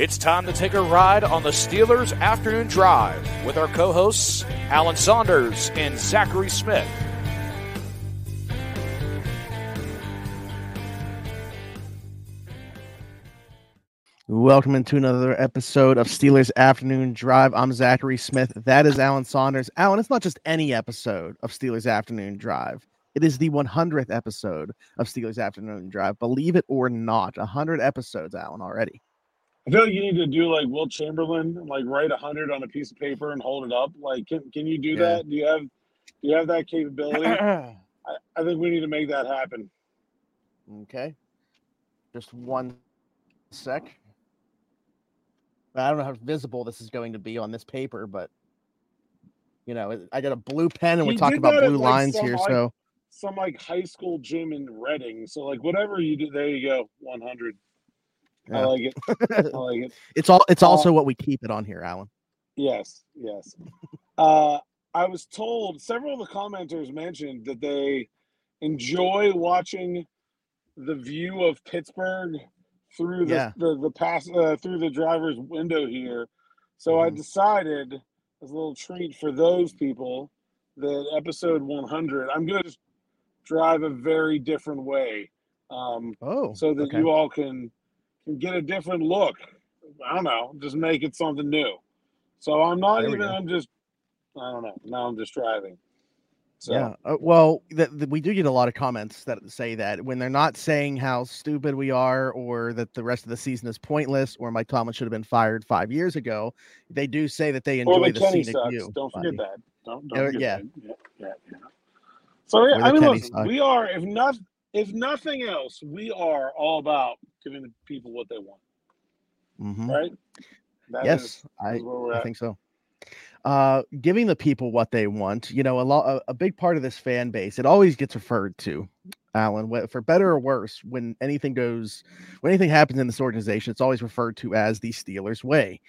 It's time to take a ride on the Steelers Afternoon Drive with our co hosts, Alan Saunders and Zachary Smith. Welcome into another episode of Steelers Afternoon Drive. I'm Zachary Smith. That is Alan Saunders. Alan, it's not just any episode of Steelers Afternoon Drive. It is the 100th episode of Steelers Afternoon Drive. Believe it or not, 100 episodes, Alan, already. I feel like you need to do like Wilt Chamberlain, like write a 100 on a piece of paper and hold it up. Like, can, can you do Yeah. that? Do you have do you have that capability? I, I think we need to make that happen. okay. Just one sec. I don't know how visible this is going to be on this paper, but you know, I got a blue pen and we're talking about blue like, lines here. So Some like high school gym in Reading. So like whatever you do, there you go, 100. I Yeah. like it. I like it. it's all it's Uh, also what we keep it on here, Alan. Yes, yes. Uh, I was told several of the commenters mentioned that they enjoy watching the view of Pittsburgh through the Yeah. the, the pass uh, through the driver's window here. So I Mhm. decided as a little treat for those people that episode 100, I'm gonna just drive a very different way, um, Oh, so that okay. you all can get a different look. I don't know, just make it something new. So I'm not even. go. I'm just. I don't know. Now I'm just driving. So Yeah. Uh, well, we do get a lot of comments that say that when they're not saying how stupid we are or that the rest of the season is pointless or Mike Tomlin should have been fired five years ago, they do say that they or enjoy the the Kenny scenic sucks. view. Don't forget buddy. that. Don't. don't Yeah, forget yeah. that. yeah. Yeah. Yeah. So yeah, I mean, listen, we are. If not, if nothing else, we are all about giving the people what they want. Mhm. Right. That Yes, is- I, I think so. Uh, giving the people what they want, you know, a lot, a, a big part of this fan base, it always gets referred to, Alan, for better or worse, when anything goes, when anything happens in this organization, it's always referred to as the Steelers way.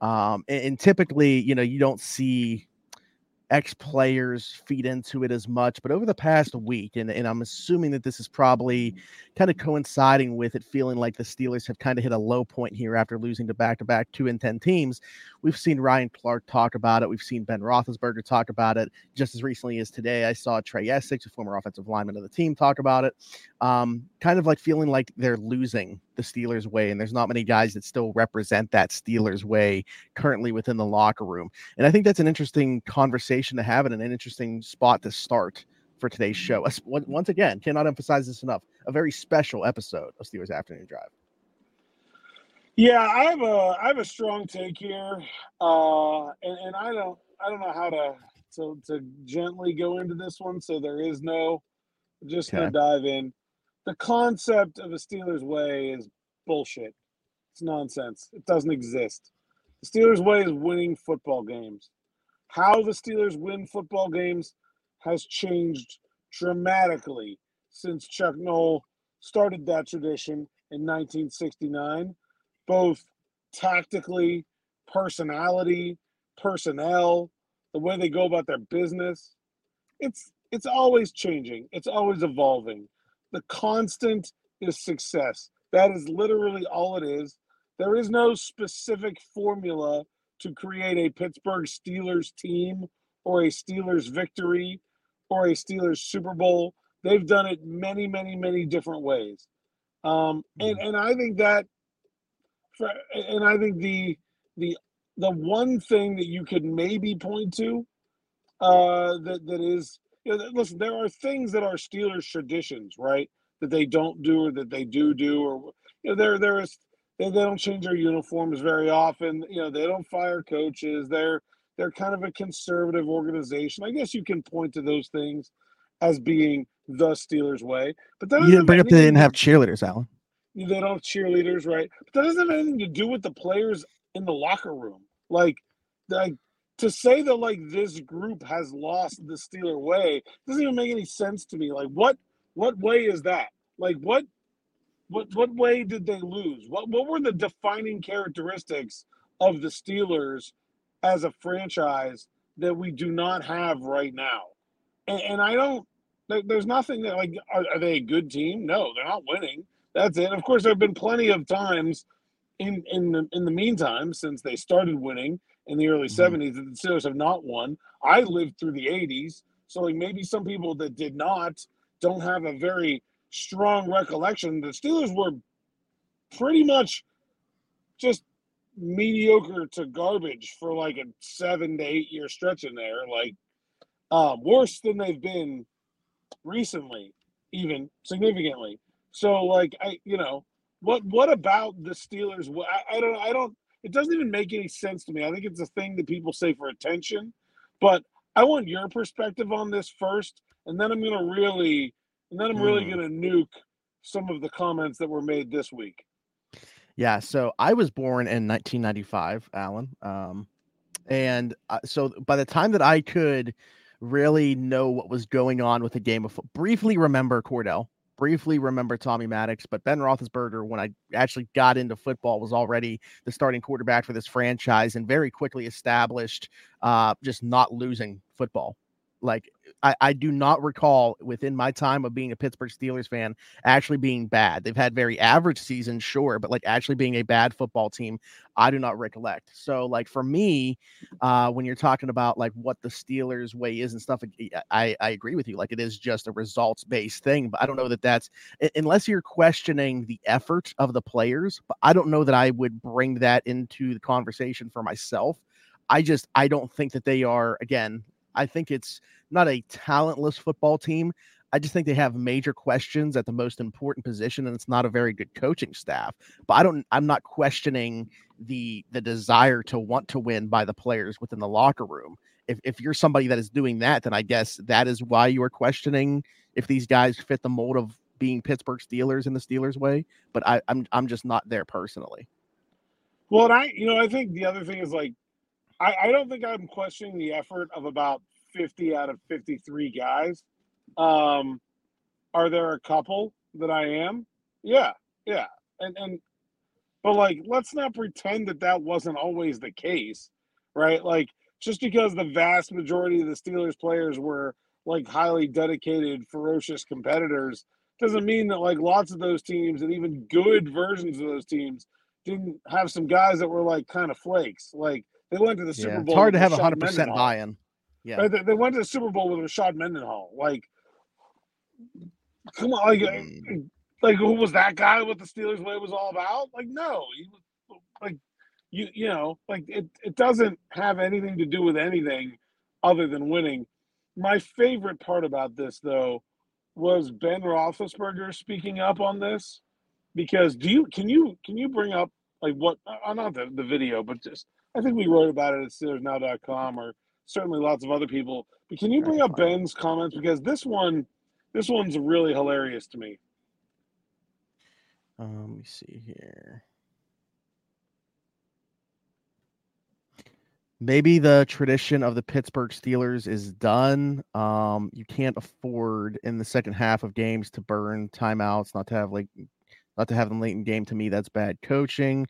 Um, and, and typically, you know, you don't see ex players feed into it as much, but over the past week, and, and I'm assuming that this is probably kind of coinciding with it feeling like the Steelers have kind of hit a low point here after losing to back to back two and 10 teams. We've seen Ryan Clark talk about it. We've seen Ben Roethlisberger talk about it. Just as recently as today, I saw Trai Essex, a former offensive lineman of the team, talk about it. Um, kind of like feeling like they're losing the Steelers way, and there's not many guys that still represent that Steelers way currently within the locker room. And I think that's an interesting conversation to have and an interesting spot to start for today's show. Once again, cannot emphasize this enough. A very special episode of Steelers Afternoon Drive. Yeah, I have a I have a strong take here, uh, and, and I don't I don't know how to to to gently go into this one. So there is no just Okay. to dive in. The concept of a Steelers way is bullshit. It's nonsense. It doesn't exist. The Steelers way is winning football games. How the Steelers win football games has changed dramatically since Chuck Noll started that tradition in 1969 both tactically, personality, personnel, the way they go about their business. It's it's always changing. It's always evolving. The constant is success. That is literally all it is. There is no specific formula to create a Pittsburgh Steelers team or a Steelers victory or a Steelers Super Bowl. They've done it many, many, many different ways. Um, and, and I think that for, and I think the the the one thing that you could maybe point to uh, that that is you know, listen, there are things that are Steelers traditions, right? That they don't do or that they do do, or you know, there there is they, they don't change their uniforms very often. You know, they don't fire coaches. They're they're kind of a conservative organization. I guess you can point to those things as being the Steelers way, but that You didn't bring up they didn't have cheerleaders, Alan. they don't have cheerleaders, right? But that doesn't have anything to do with the players in the locker room. Like, like to say that like this group has lost the Steeler way doesn't even make any sense to me. Like, what what way is that? Like, what what what way did they lose? What what were the defining characteristics of the Steelers as a franchise that we do not have right now? And, and I don't. There, there's nothing that like. Are, are they a good team? No, they're not winning. That's it. Of course, there have been plenty of times in in the in the meantime, since they started winning in the early Mhm. 70s, the Steelers have not won. I lived through the 80s, so like maybe some people that did not don't have a very strong recollection. The Steelers were pretty much just mediocre to garbage for like a seven to eight year stretch in there, like um, worse than they've been recently, even significantly. So, like, I, you know, what what about the Steelers? I, I don't, I don't. It doesn't even make any sense to me. I think it's a thing that people say for attention, but I want your perspective on this first, and then I'm gonna really, and then I'm really Mm. gonna nuke some of the comments that were made this week. Yeah, so I was born in 1995, Alan. Um, and uh, so by the time that I could really know what was going on with the game of briefly remember Kordell, briefly remember Tommy Maddox, but Ben Roethlisberger, when I actually got into football, was already the starting quarterback for this franchise and very quickly established uh, just not losing football. Like I, I do not recall within my time of being a Pittsburgh Steelers fan actually being bad. They've had very average seasons, sure, but like actually being a bad football team, I do not recollect. So, like for me, uh, when you're talking about like what the Steelers' way is and stuff, I I agree with you. Like it is just a results based thing, but I don't know that that's unless you're questioning the effort of the players. But I don't know that I would bring that into the conversation for myself. I just I don't think that they are again. I think it's not a talentless football team. I just think they have major questions at the most important position, and it's not a very good coaching staff. But I don't. I'm not questioning the the desire to want to win by the players within the locker room. If if you're somebody that is doing that, then I guess that is why you are questioning if these guys fit the mold of being Pittsburgh Steelers in the Steelers way. But I, I'm I'm just not there personally. Well, and I, you know, I think the other thing is like, I, I don't think I'm questioning the effort of about 50 out of 53 guys. Um, are there a couple that I am? Yeah, yeah, and and, but like, let's not pretend that that wasn't always the case, right? Like, just because the vast majority of the Steelers players were like highly dedicated, ferocious competitors, doesn't mean that like lots of those teams and even good versions of those teams didn't have some guys that were like kind of flakes. Like they went to the Super Yeah, Bowl. it's hard to have hundred percent buy-in. Yeah, They, they went to the Super Bowl with Rashard Mendenhall. Like, come on, like, Mm. like who was that guy? What the Steelers way was all about? Like, no, he was like, you, you know, like it. It doesn't have anything to do with anything other than winning. My favorite part about this, though, was Ben Roethlisberger speaking up on this. Because do you can you can you bring up like what uh, not the, the video, but just I think we wrote about it at SteelersNow.com or certainly lots of other people. But can you bring up. Ben's comments because this one, this one's really hilarious to me. Um, let me see here. Maybe the tradition of the Pittsburgh Steelers is done. Um, you can't afford in the second half of games to burn timeouts, not to have like not to have them late in game. To me, that's bad coaching.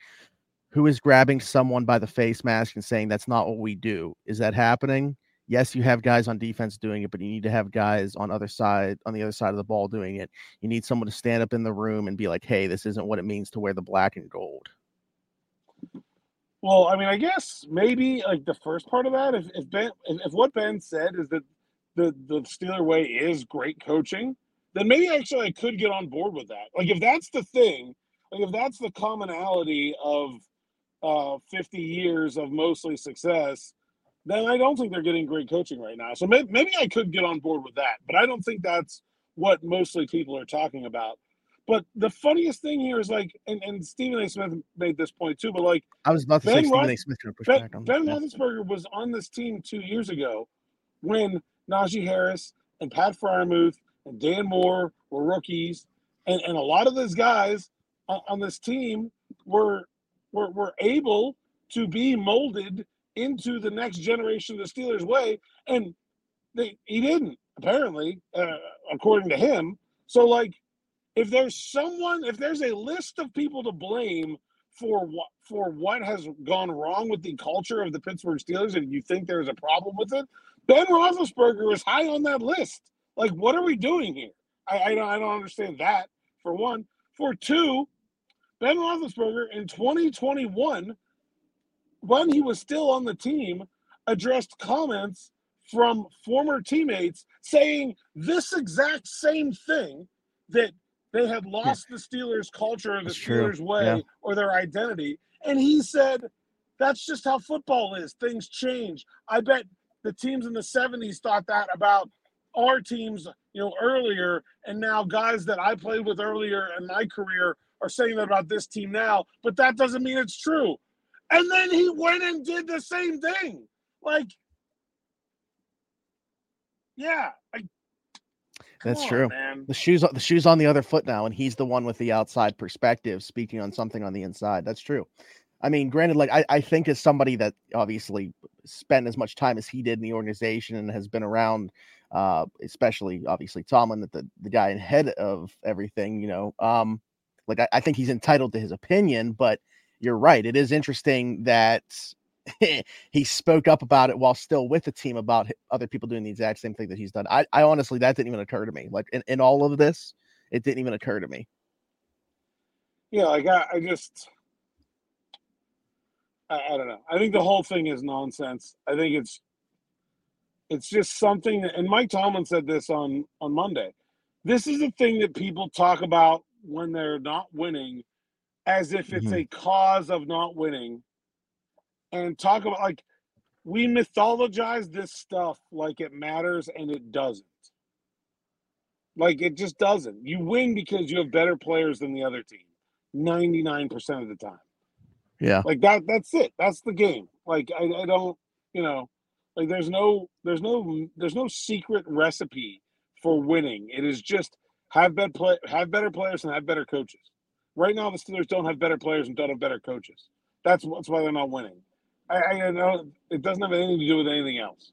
Who is grabbing someone by the face mask and saying that's not what we do? Is that happening? Yes, you have guys on defense doing it, but you need to have guys on other side on the other side of the ball doing it. You need someone to stand up in the room and be like, "Hey, this isn't what it means to wear the black and gold." Well, I mean, I guess maybe like the first part of that, if, if Ben, if, what Ben said is that the the Steeler way is great coaching, then maybe actually I could get on board with that. Like if that's the thing, like if that's the commonality of uh 50 years of mostly success, then I don't think they're getting great coaching right now. So maybe, maybe I could get on board with that, but I don't think that's what mostly people are talking about. But the funniest thing here is like, and, and Stephen A. Smith made this point too, but like I was about to Ben say Stephen Roth- A. Smith going to push Ben, back on ben. Roethlisberger was on this team two years ago when Najee Harris and Pat Freiermuth and Dan Moore were rookies, and, and a lot of those guys on, on this team were, were were able to be molded into the next generation of the Steelers way, and they he didn't apparently, uh, according to him. So like, if there's someone, if there's a list of people to blame for what for what has gone wrong with the culture of the Pittsburgh Steelers, and you think there's a problem with it, Ben Roethlisberger is high on that list. Like, what are we doing here? I, I don't I don't understand that. For one, for two, Ben Roethlisberger in 2021, when he was still on the team, addressed comments from former teammates saying this exact same thing that they had lost yeah. the Steelers culture or the Steelers true. way yeah. or their identity. And he said, that's just how football is. Things change. I bet the teams in the 70s thought that about our teams, you know, earlier, and now guys that I played with earlier in my career are saying that about this team now, but that doesn't mean it's true. And then he went and did the same thing. Like, yeah, I, that's on, true. Man. The shoes the shoes on the other foot now, and he's the one with the outside perspective, speaking on something on the inside. That's true. I mean, granted, like I, I think as somebody that obviously spent as much time as he did in the organization and has been around, uh, especially obviously Tomlin, the the guy in head of everything, you know, um, like I, I think he's entitled to his opinion, but you're right. It is interesting that he spoke up about it while still with the team about other people doing the exact same thing that he's done. I, I honestly that didn't even occur to me. Like in, in all of this, it didn't even occur to me. Yeah, like I, I just I, I don't know. I think the whole thing is nonsense. I think it's it's just something that, and Mike Tomlin said this on on Monday. This is a thing that people talk about when they're not winning as if it's mm-hmm. a cause of not winning and talk about like we mythologize this stuff like it matters and it doesn't like it just doesn't you win because you have better players than the other team 99% of the time yeah. Like that that's it. That's the game. Like I, I don't, you know, like there's no there's no there's no secret recipe for winning. It is just have better play have better players and have better coaches. Right now the Steelers don't have better players and don't have better coaches. That's that's why they're not winning. I, I know it doesn't have anything to do with anything else.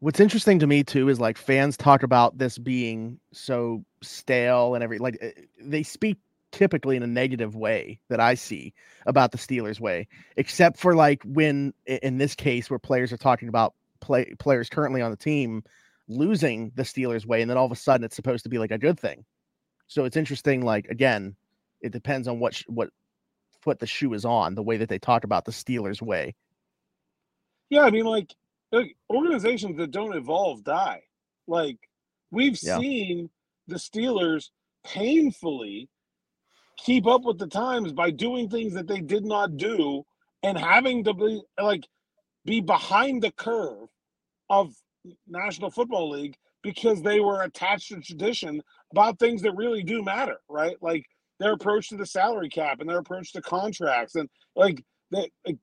What's interesting to me too is like fans talk about this being so stale and every like eh, they speak typically in a negative way that I see about the Steelers way, except for like when in this case where players are talking about play players currently on the team losing the Steelers way, and then all of a sudden it's supposed to be like a good thing. So it's interesting. Like again, it depends on what sh- what foot the shoe is on. The way that they talk about the Steelers way. Yeah, I mean, like, like organizations that don't evolve die. Like we've yeah. seen the Steelers painfully keep up with the times by doing things that they did not do and having to be like be behind the curve of National Football League because they were attached to tradition about things that really do matter, right? Like their approach to the salary cap and their approach to contracts and like that like,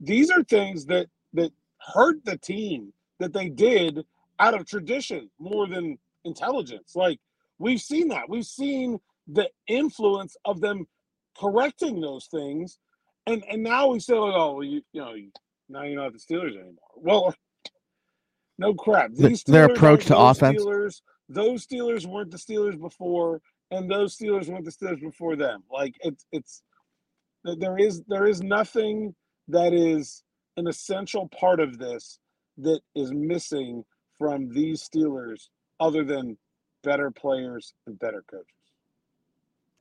these are things that that hurt the team that they did out of tradition more than intelligence. Like we've seen that. We've seen the influence of them correcting those things. And and now we say, oh, well, you, you know, now you're not the Steelers anymore. Well, no crap. These Their approach to offense. Steelers, those Steelers weren't the Steelers before, and those Steelers weren't the Steelers before them. Like it's it's there is there is nothing that is an essential part of this that is missing from these Steelers other than better players and better coaches.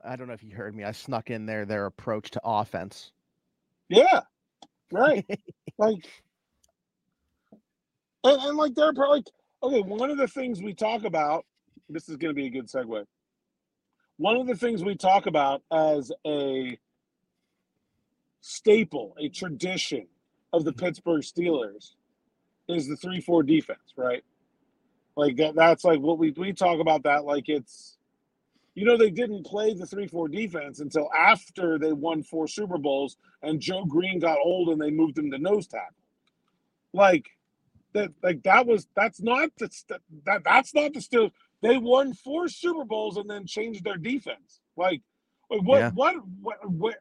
I don't know if you heard me. I snuck in there their approach to offense. Yeah, right. like, and, and like they're like okay. One of the things we talk about. This is going to be a good segue. One of the things we talk about as a staple, a tradition of the mm-hmm. Pittsburgh Steelers is the three four defense, right? Like that. That's like what we we talk about that like it's you know, they didn't play the 3 4 defense until after they won four Super Bowls and Joe Greene got old and they moved him to nose tackle. Like, that, like that was that's not the that that's not the still they won four Super Bowls and then changed their defense. Like, like what, yeah. what what what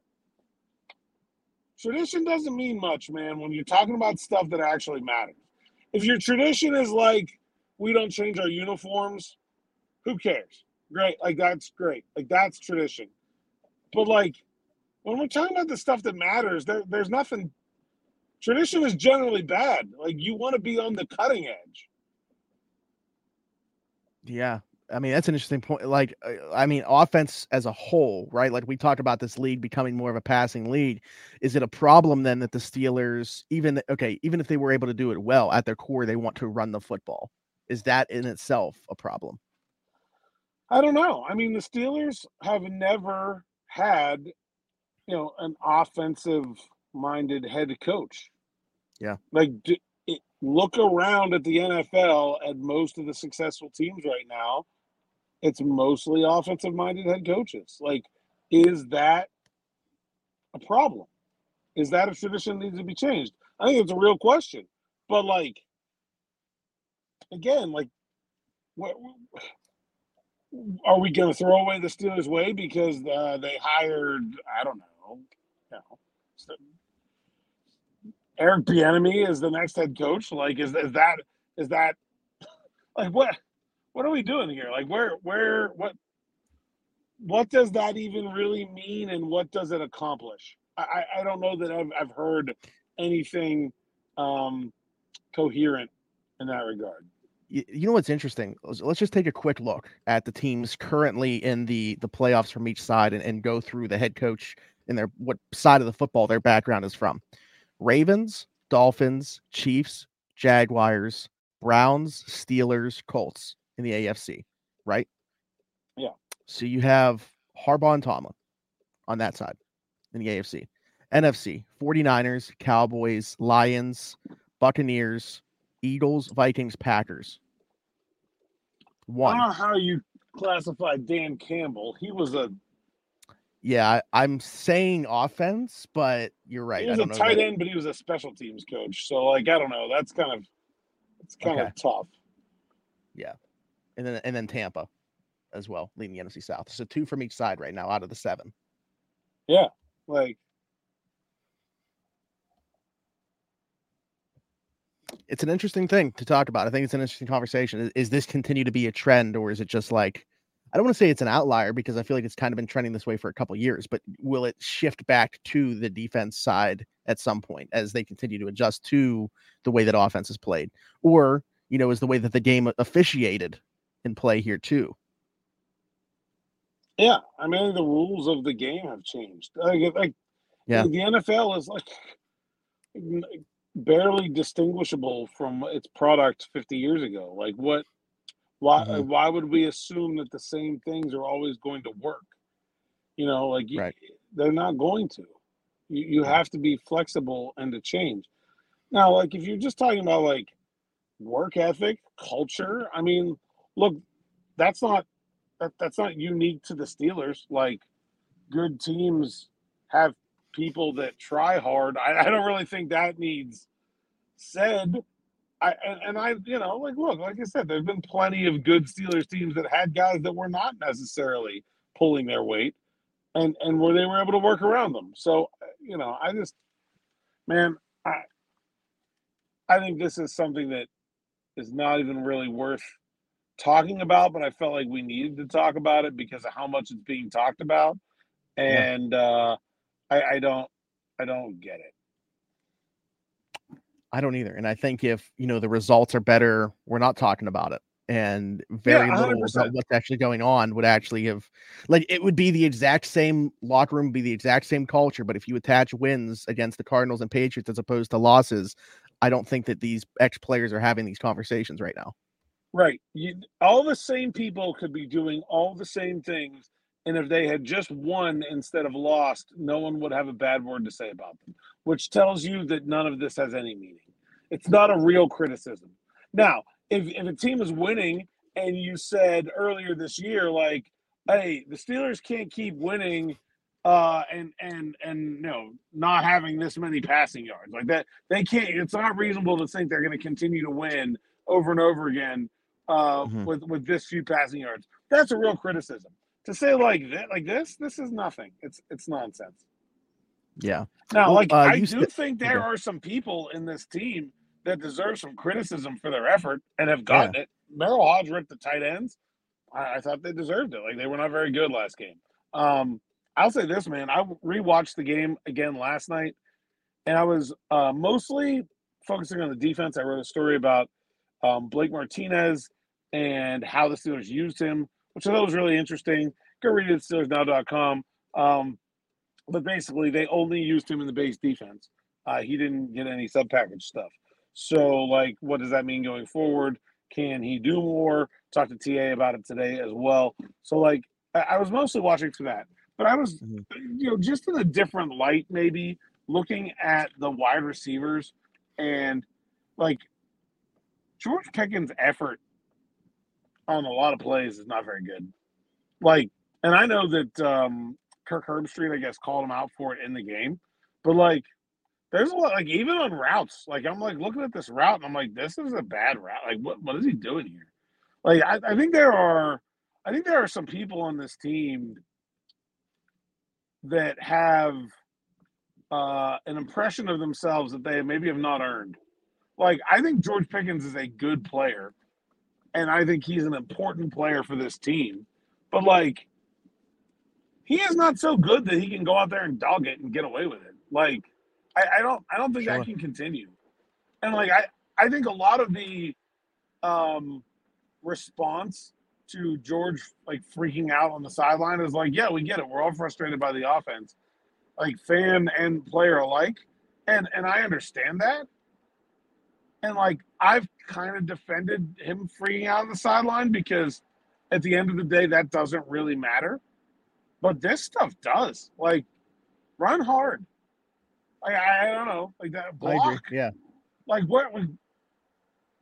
tradition doesn't mean much, man, when you're talking about stuff that actually matters. If your tradition is like we don't change our uniforms, who cares? great. Like that's great. Like that's tradition. But like when we're talking about the stuff that matters, there, there's nothing. Tradition is generally bad. Like you want to be on the cutting edge. Yeah, I mean, that's an interesting point. Like, uh, I mean, offense as a whole, right? Like we talked about this league becoming more of a passing league. Is it a problem then that the Steelers, even okay, even if they were able to do it well at their core, they want to run the football? Is that in itself a problem? I don't know. I mean, the Steelers have never had, you know, an offensive minded head coach. Yeah. Like, look around at the NFL at most of the successful teams right now. It's mostly offensive minded head coaches. Like, is that a problem? Is that a tradition that needs to be changed? I think it's a real question. But, like, again, like, what are we going to throw away the Steelers' way because uh, they hired, I don't know, you know Eric Bieniemy is the next head coach? Like, is, is that is that like what what are we doing here? Like, where where what what does that even really mean, and what does it accomplish? I I don't know that I've I've heard anything um, coherent in that regard. You know what's interesting? Let's just take a quick look at the teams currently in the the playoffs from each side and, and go through the head coach and their what side of the football their background is from. Ravens, Dolphins, Chiefs, Jaguars, Browns, Steelers, Colts in the AFC, right? Yeah. So you have Harbaugh and Tomlin on that side in the AFC. NFC, 49ers, Cowboys, Lions, Buccaneers, Eagles, Vikings, Packers. One. I don't know how you classify Dan Campbell. He was a yeah, I, am saying offense, but you're right. He was a tight end, but he was a special teams coach. So like I don't know. That's kind of it's kind okay. of tough. Yeah. And then and then Tampa as well, leading the NFC South. So two from each side right now out of the seven. Yeah. Like it's an interesting thing to talk about. I think it's an interesting conversation. Is, is this continue to be a trend or is it just like I don't want to say it's an outlier because I feel like it's kind of been trending this way for a couple years, but will it shift back to the defense side at some point as they continue to adjust to the way that offense is played? Or, you know, is the way that the game officiated in play here too? Yeah, I mean the rules of the game have changed. Like, like yeah, the NFL is like barely distinguishable from its product 50 years ago. Like what why mm-hmm. why would we assume that the same things are always going to work? You know, like right. they're not going to. You you have to be flexible and to change. Now, like if you're just talking about like work ethic, culture, I mean, look, that's not that, that's not unique to the Steelers. Like good teams have people that try hard. I, I don't really think that needs said. I and, and, I, you know, like look, like I said, there've been plenty of good Steelers teams that had guys that were not necessarily pulling their weight, and and where they were able to work around them. So, you know, I just, man, I, I think this is something that is not even really worth talking about, but I felt like we needed to talk about it because of how much it's being talked about, and yeah. uh, I, I don't, I don't get it. I don't either. And I think if you know the results are better, we're not talking about it. And very yeah, little about what's actually going on would actually have like it would be the exact same locker room, be the exact same culture. But if you attach wins against the Cardinals and Patriots as opposed to losses, I don't think that these ex players are having these conversations right now. Right. You, all the same people could be doing all the same things. And if they had just won instead of lost, no one would have a bad word to say about them which tells you that none of this has any meaning. It's not a real criticism. Now, if, if a team is winning and you said earlier this year, like, hey, the Steelers can't keep winning uh, and and and you know not having this many passing yards like that, they can't. It's not reasonable to think they're going to continue to win over and over again uh, mm-hmm. with with this few passing yards. That's a real criticism. To say like that, like this, this is nothing. It's it's nonsense. Yeah. Now, well, like uh, I do st- think there are some people in this team that deserve some criticism for their effort and have gotten yeah. it. Merrill Hoge ripped the tight ends. I, I, thought they deserved it. Like they were not very good last game. Um, I'll say this, man. I rewatched the game again last night, and I was uh, mostly focusing on the defense. I wrote a story about um, Blake Martinez and how the Steelers used him, which I thought was really interesting. Go read it at SteelersNow.com. Um, but basically, they only used him in the base defense. Uh, he didn't get any sub package stuff. So, like, what does that mean going forward? Can he do more? Talk to TA about it today as well. So, like, I, I was mostly watching for that, but I was, mm-hmm. you know, just in a different light, maybe looking at the wide receivers and like George Pickens' effort on a lot of plays is not very good. Like, and I know that um, Kirk Herbstreit, I guess, called him out for it in the game, but like, there's a lot, like, even on routes, like, I'm like looking at this route and I'm like, this is a bad route. Like, what, what is he doing here? Like, I, I think there are, I think there are some people on this team that have uh, an impression of themselves that they maybe have not earned. Like, I think George Pickens is a good player and I think he's an important player for this team. But like, he is not so good that he can go out there and dog it and get away with it. Like, I, I don't, I don't think sure. that can continue. And like, I, I think a lot of the um, response to George like freaking out on the sideline is like, yeah, we get it. We're all frustrated by the offense, like fan and player alike, and and I understand that. And like I've kind of defended him freaking out on the sideline because at the end of the day, that doesn't really matter. But this stuff does. Like, run hard. Like I, I don't know, like that block. Yeah. Like what?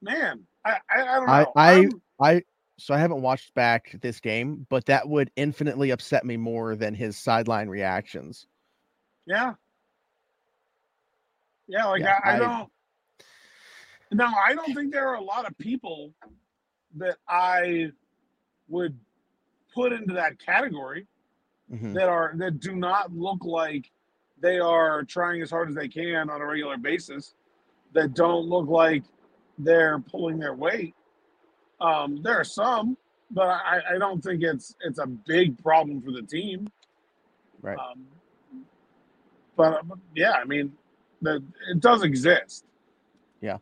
Man, I I, I don't know. I I, I so I haven't watched back this game, but that would infinitely upset me more than his sideline reactions. Yeah. Yeah, like yeah, I, I, don't now, I don't think there are a lot of people that I would put into that category mm-hmm. that are that do not look like they are trying as hard as they can on a regular basis. That don't look like they're pulling their weight. Um, there are some, but I, I don't think it's it's a big problem for the team. Right. Um, but, but yeah, I mean, the, it does exist. Yeah.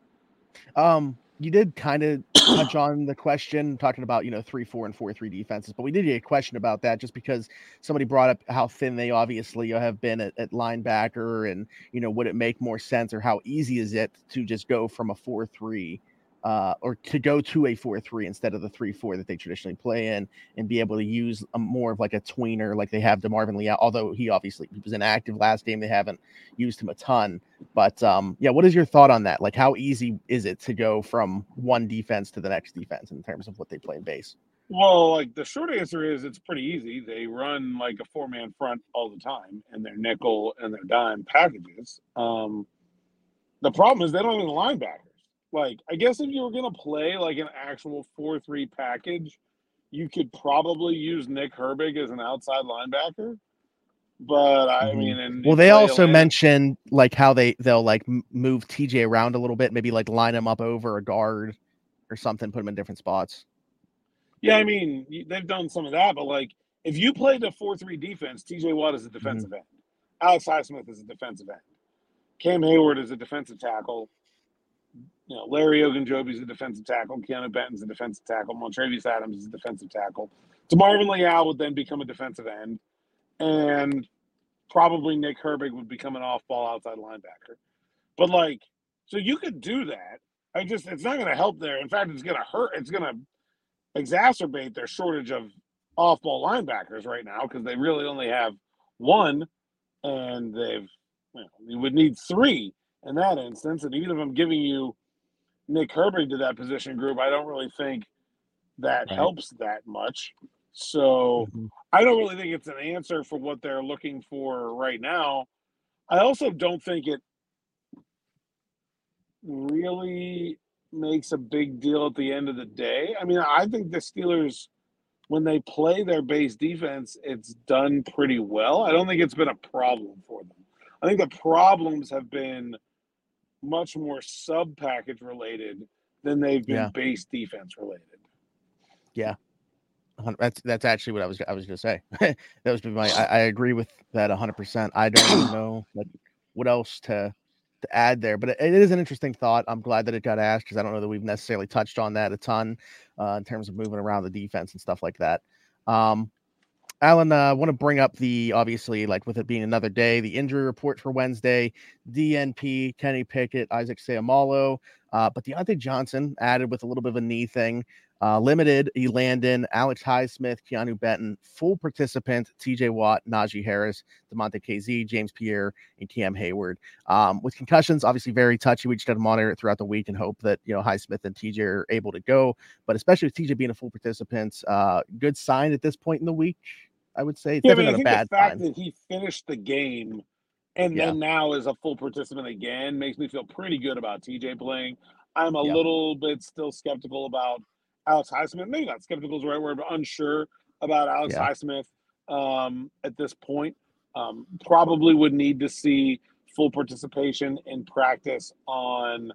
Um, you did kind of touch on the question talking about you know three four and four three defenses but we did get a question about that just because somebody brought up how thin they obviously have been at, at linebacker and you know would it make more sense or how easy is it to just go from a four three uh, or to go to a 4-3 instead of the 3-4 that they traditionally play in and be able to use a, more of like a tweener like they have DeMarvin Leal, although he obviously he was inactive last game. They haven't used him a ton. But um, yeah, what is your thought on that? Like how easy is it to go from one defense to the next defense in terms of what they play in base? Well, like the short answer is it's pretty easy. They run like a four man front all the time and their nickel and their dime packages. Um, the problem is they don't have any linebacker. Like, I guess if you were gonna play like an actual four three package, you could probably use Nick Herbig as an outside linebacker. But I mm-hmm. mean, well, they also mentioned like how they they'll like move TJ around a little bit, maybe like line him up over a guard or something, put him in different spots. Yeah, I mean, they've done some of that, but like if you played a four three defense, TJ Watt is a defensive mm-hmm. end, Alex Highsmith is a defensive end, Cam Hayward is a defensive tackle, you know, Larry Ogunjobi is a defensive tackle. Keanu Benton's a defensive tackle. Montravius Adams is a defensive tackle. DeMarvin Leal would then become a defensive end. And probably Nick Herbig would become an off ball outside linebacker. But like, so you could do that. I just, it's not going to help there. In fact, it's going to hurt. It's going to exacerbate their shortage of off ball linebackers right now because they really only have one and they've, you know, you would need three in that instance. And even if I'm giving you Nick Herbig to that position group, I don't really think that right. helps that much. So mm-hmm. I don't really think it's an answer for what they're looking for right now. I also don't think it really makes a big deal at the end of the day. I mean, I think the Steelers, when they play their base defense, it's done pretty well. I don't think it's been a problem for them. I think the problems have been much more sub package related than they've been yeah. base defense related. Yeah. That's that's actually what I was I was gonna say. that was my I, I, agree with that hundred percent. I don't know like what else to to add there, but it, it is an interesting thought. I'm glad that it got asked because I don't know that we've necessarily touched on that a ton uh, in terms of moving around the defense and stuff like that. Um, Alan, I uh, want to bring up the obviously, like with it being another day, the injury report for Wednesday DNP, Kenny Pickett, Isaac Seumalo, uh, but Diontae Johnson added with a little bit of a knee thing. Uh, limited, Elandon, Alex Highsmith, Keanu Benton, full participant, TJ Watt, Najee Harris, Damontae Kazee, James Pierre, and Cam Hayward. Um, with concussions, obviously very touchy. We just got to monitor it throughout the week and hope that, you know, Highsmith and TJ are able to go. But especially with TJ being a full participant, uh, good sign at this point in the week, I would say. It's yeah, definitely I mean, I a think the fact sign. that he finished the game and Yeah. then now is a full participant again makes me feel pretty good about TJ playing. I'm a Yeah. little bit still skeptical about Alex Highsmith. Maybe not skeptical is the right word, but unsure about Alex Yeah. Highsmith um, at this point. Um, probably would need to see full participation in practice on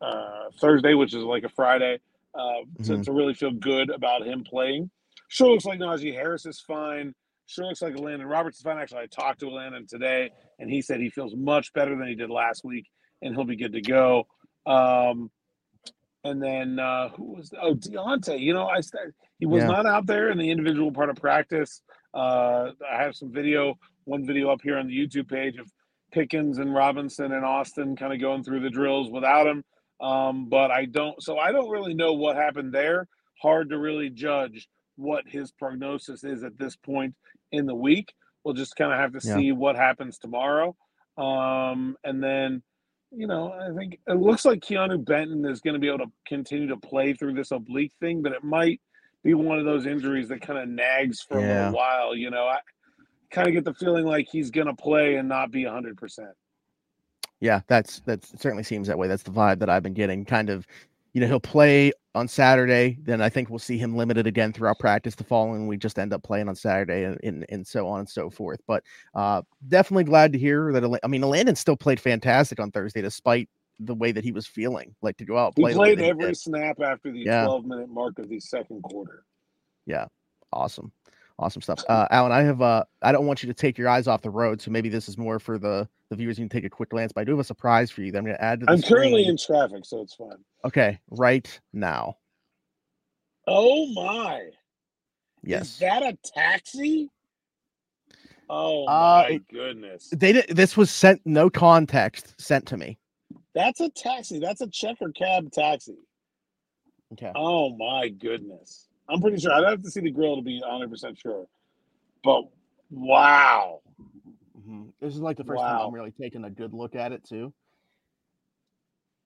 uh, Thursday, which is like a Friday, uh, to, Mhm. to really feel good about him playing. Sure looks like Najee Harris is fine. Sure looks like Landon Roberts is fine. Actually, I talked to Landon today, and he said he feels much better than he did last week, and he'll be good to go. Um, and then uh, who was oh Diontae? You know, I said he was Yeah. not out there in the individual part of practice. Uh, I have some video, one video up here on the YouTube page of Pickens and Robinson and Austin kind of going through the drills without him. Um, but I don't, so I don't really know what happened there. Hard to really judge what his prognosis is at this point in the week. We'll just kind of have to Yeah. see what happens tomorrow. Um, and then, you know, I think it looks like Keanu Benton is going to be able to continue to play through this oblique thing, but it might be one of those injuries that kind of nags for a little while. You know, I kind of get the feeling like he's going to play and not be 100%. Yeah, that's that certainly seems that way. That's the vibe that I've been getting. Kind of, you know, he'll play on Saturday. Then I think we'll see him limited again throughout practice the following week. We just end up playing on Saturday and and, and so on and so forth. But uh, definitely glad to hear that. I mean, Landon still played fantastic on Thursday despite the way that he was feeling. Like to go out and He play played every snap after the Yeah. 12 minute mark of the second quarter. Yeah, awesome. Awesome stuff. Uh, Alan, I have uh, I don't want you to take your eyes off the road, so maybe this is more for the the viewers. You can take a quick glance, but I do have a surprise for you that I'm going to add to the I'm currently screen. in traffic, so it's fine. Okay, right now. Oh my. Is Yes. that a taxi? Oh Uh, my goodness. They did. This was sent no context sent to me. That's a taxi. That's a checker cab taxi. Okay. Oh my goodness. I'm pretty sure. I'd have to see the grill to be 100% sure. But wow. Mhm. This is like the first time I'm really taking a good look at it too.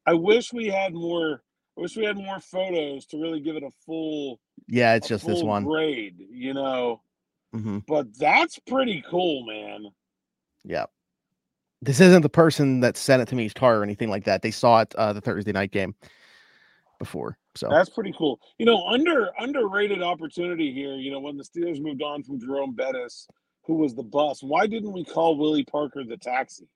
I wish we had more I wish we had more photos to really give it a full Yeah, it's just this one. grade, you know. hmm But that's pretty cool, man. Yeah. This isn't the person that sent it to me's car or anything like that. They saw it uh, the Thursday night game before. So That's pretty cool. You know, under underrated opportunity here. You know, when the Steelers moved on from Jerome Bettis, who was the bus, why didn't we call Willie Parker the taxi?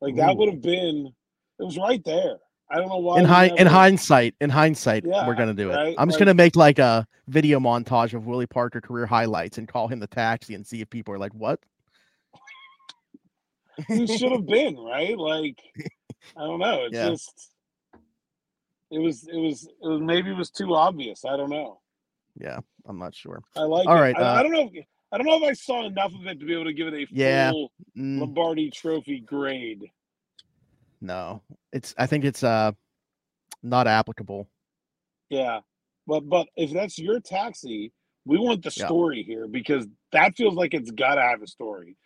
Like that would have been. It was right there. I don't know why. in hi- in hindsight, in hindsight, Yeah, we're gonna do it. right? I'm just Like- gonna make like a video montage of Willie Parker career highlights and call him the taxi and see if people are like, "What?" he should have been right. Like I don't know. It's Yeah. just. It was. It was. It was. Maybe it was too obvious. I don't know. Yeah, I'm not sure. I like. All it. right, I, I uh, don't know. If, I don't know if I saw enough of it to be able to give it a Yeah. full Mm, Lombardi Trophy grade. no, it's. I think it's uh not applicable. Yeah, but but if that's your taxi, we want the Yeah. story here because that feels like it's got to have a story.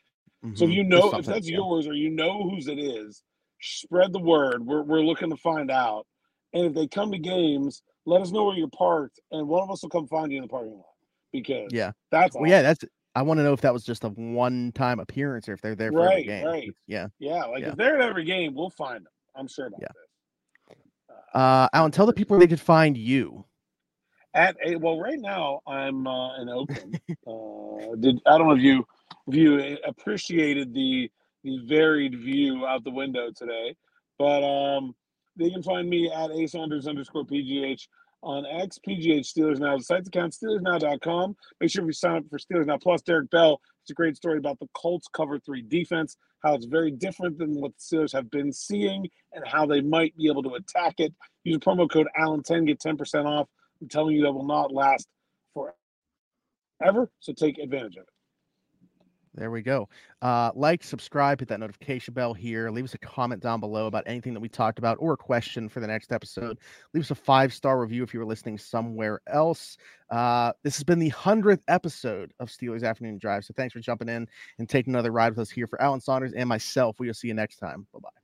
So if Mhm. you know if that's yeah. yours or you know whose it is, spread the word. We're we're looking to find out, and if they come to games, let us know where you're parked, and one of us will come find you in the parking lot because Yeah. that's Well, yeah, that's. I want to know if that was just a one-time appearance or if they're there for every game. right. Yeah. yeah. Like yeah. if they're at every game, we'll find them. I'm sure about Yeah. this. Uh, Alan, tell the people where they could find you. At a well, right now I'm uh, in Oakland. uh, did I don't know if you if you appreciated the the varied view out the window today, but um, they can find me at a Saunders underscore pgh on X PGH Steelers Now. The site's account SteelersNow.com. Make sure you sign up for Steelers Now Plus. Derek Bell It's a great story about the Colts cover three defense, how it's very different than what the Steelers have been seeing, and how they might be able to attack it. Use promo code Allen10, get 10% off. I'm telling you that will not last forever, so take advantage of it. There we go. Uh, like, subscribe, hit that notification bell here. Leave us a comment down below about anything that we talked about or a question for the next episode. Leave us a five star review if you were listening somewhere else. Uh, this has been the 100th episode of Steelers Afternoon Drive. So thanks for jumping in and taking another ride with us here for Alan Saunders and myself. We'll see you next time. Bye bye.